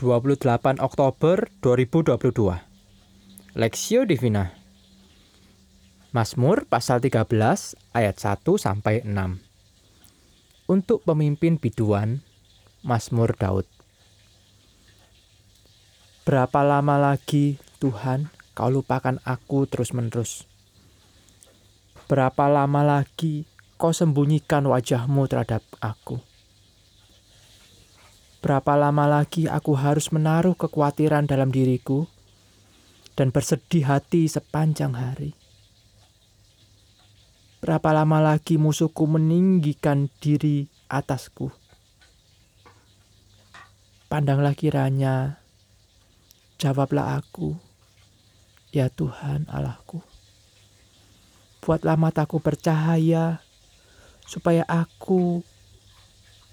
28 Oktober 2022 Lexio Divina. Mazmur pasal 13 ayat 1 sampai 6 Untuk pemimpin biduan Mazmur Daud. Berapa lama lagi Tuhan kau lupakan aku terus-menerus? Berapa lama lagi kau sembunyikan wajahmu terhadap aku Berapa lama lagi aku harus menaruh kekhawatiran dalam diriku dan bersedih hati sepanjang hari? Berapa lama lagi musuhku meninggikan diri atasku? Pandanglah kiranya, jawablah aku, ya Tuhan Allahku. Buatlah mataku bercahaya, supaya aku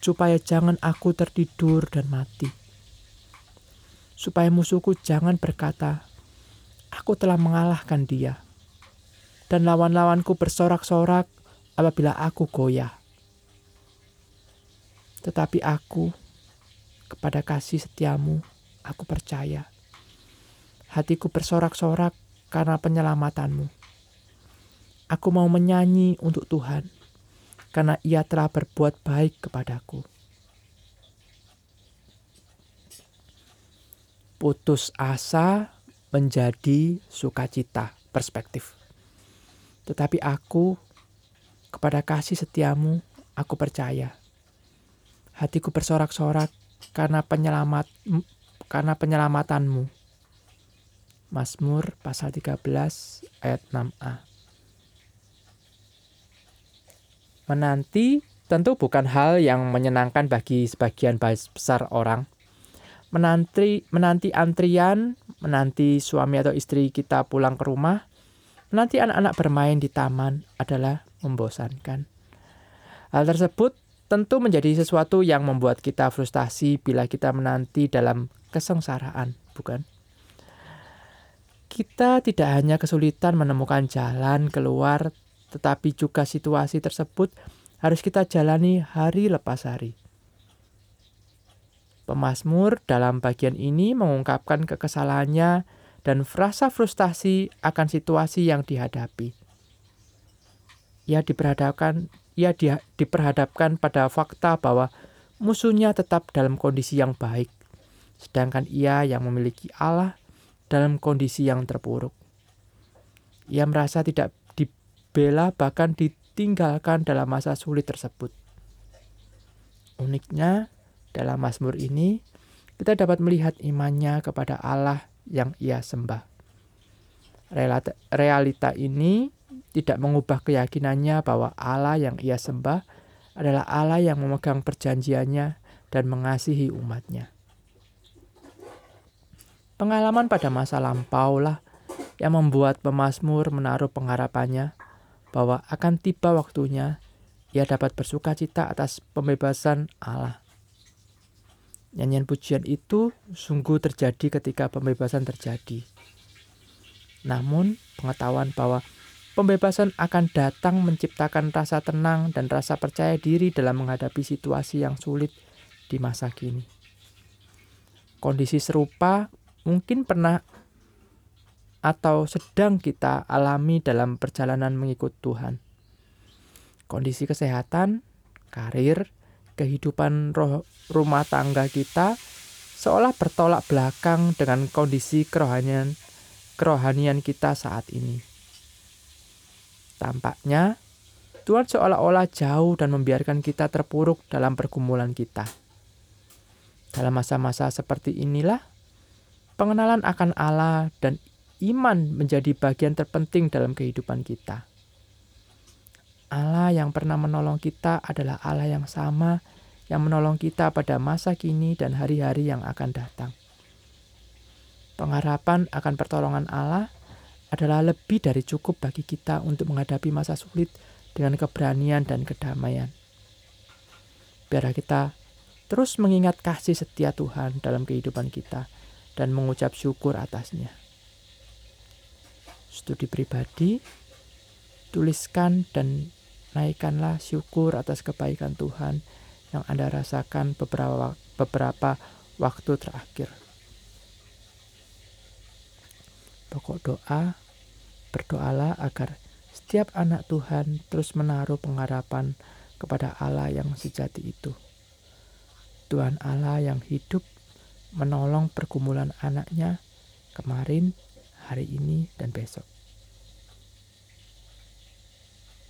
supaya jangan aku tertidur dan mati. Supaya musuhku jangan berkata, aku telah mengalahkan dia. Dan lawan-lawanku bersorak-sorak apabila aku goyah. Tetapi aku, kepada kasih setiamu, aku percaya. Hatiku bersorak-sorak karena penyelamatanmu. Aku mau menyanyi untuk Tuhan karena ia telah berbuat baik kepadaku. Putus asa menjadi sukacita perspektif. Tetapi aku kepada kasih setiamu aku percaya. Hatiku bersorak-sorak karena penyelamat karena penyelamatanmu. Mazmur pasal 13 ayat 6a. Menanti tentu bukan hal yang menyenangkan bagi sebagian besar orang. Menanti, menanti antrian, menanti suami atau istri kita pulang ke rumah, menanti anak-anak bermain di taman adalah membosankan. Hal tersebut tentu menjadi sesuatu yang membuat kita frustasi bila kita menanti dalam kesengsaraan, bukan? Kita tidak hanya kesulitan menemukan jalan keluar tetapi juga situasi tersebut harus kita jalani hari lepas hari. Pemasmur dalam bagian ini mengungkapkan kekesalannya dan frasa frustasi akan situasi yang dihadapi. Ia diperhadapkan, ia di, diperhadapkan pada fakta bahwa musuhnya tetap dalam kondisi yang baik, sedangkan ia yang memiliki Allah dalam kondisi yang terpuruk. Ia merasa tidak Bella bahkan ditinggalkan dalam masa sulit tersebut. Uniknya, dalam Mazmur ini, kita dapat melihat imannya kepada Allah yang ia sembah. Realita ini tidak mengubah keyakinannya bahwa Allah yang ia sembah adalah Allah yang memegang perjanjiannya dan mengasihi umatnya. Pengalaman pada masa lampau lah yang membuat pemazmur menaruh pengharapannya bahwa akan tiba waktunya ia dapat bersuka cita atas pembebasan Allah. Nyanyian pujian itu sungguh terjadi ketika pembebasan terjadi. Namun, pengetahuan bahwa pembebasan akan datang menciptakan rasa tenang dan rasa percaya diri dalam menghadapi situasi yang sulit di masa kini. Kondisi serupa mungkin pernah atau sedang kita alami dalam perjalanan mengikut Tuhan. Kondisi kesehatan, karir, kehidupan roh, rumah tangga kita seolah bertolak belakang dengan kondisi kerohanian kerohanian kita saat ini. Tampaknya Tuhan seolah-olah jauh dan membiarkan kita terpuruk dalam pergumulan kita. Dalam masa-masa seperti inilah, pengenalan akan Allah dan iman menjadi bagian terpenting dalam kehidupan kita. Allah yang pernah menolong kita adalah Allah yang sama yang menolong kita pada masa kini dan hari-hari yang akan datang. Pengharapan akan pertolongan Allah adalah lebih dari cukup bagi kita untuk menghadapi masa sulit dengan keberanian dan kedamaian. Biar kita terus mengingat kasih setia Tuhan dalam kehidupan kita dan mengucap syukur atasnya studi pribadi, tuliskan dan naikkanlah syukur atas kebaikan Tuhan yang Anda rasakan beberapa beberapa waktu terakhir. Pokok doa, berdoalah agar setiap anak Tuhan terus menaruh pengharapan kepada Allah yang sejati itu. Tuhan Allah yang hidup menolong pergumulan anaknya kemarin, hari ini, dan besok.